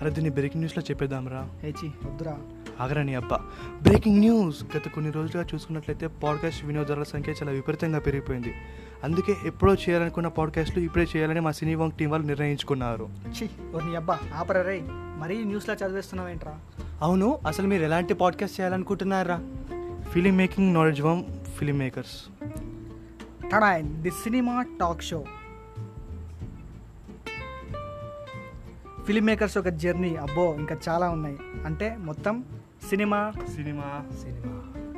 అరే దీన్ని బ్రేకింగ్ న్యూస్లో చెప్పేద్దాంరా. హేచి వద్దురా. ఆగరా నీ అబ్బా. బ్రేకింగ్ న్యూస్ గత కొన్ని రోజులుగా చూసుకున్నట్లయితే పాడ్కాస్ట్ వినియోగదారుల సంఖ్య చాలా విపరీతంగా పెరిగిపోయింది. అందుకే ఎప్పుడో చేయాలనుకున్న పాడ్కాస్ట్లు ఇప్పుడే చేయాలని మా సినీ వాంగ్ టీం వాళ్ళు నిర్ణయించుకున్నారు. నీ అబ్బా ఆపరా రే మరీ న్యూస్లో చదివేస్తున్నావేంట్రా? అవును అసలు మీరు ఎలాంటి పాడ్కాస్ట్ చేయాలనుకుంటున్నారా? Film making knowledge warm film makers. Tada the cinema talk show. Film makers ఒక జర్నీ. అబ్బో ఇంకా చాలా ఉన్నాయి. అంటే మొత్తం సినిమా. సినిమా. సినిమా.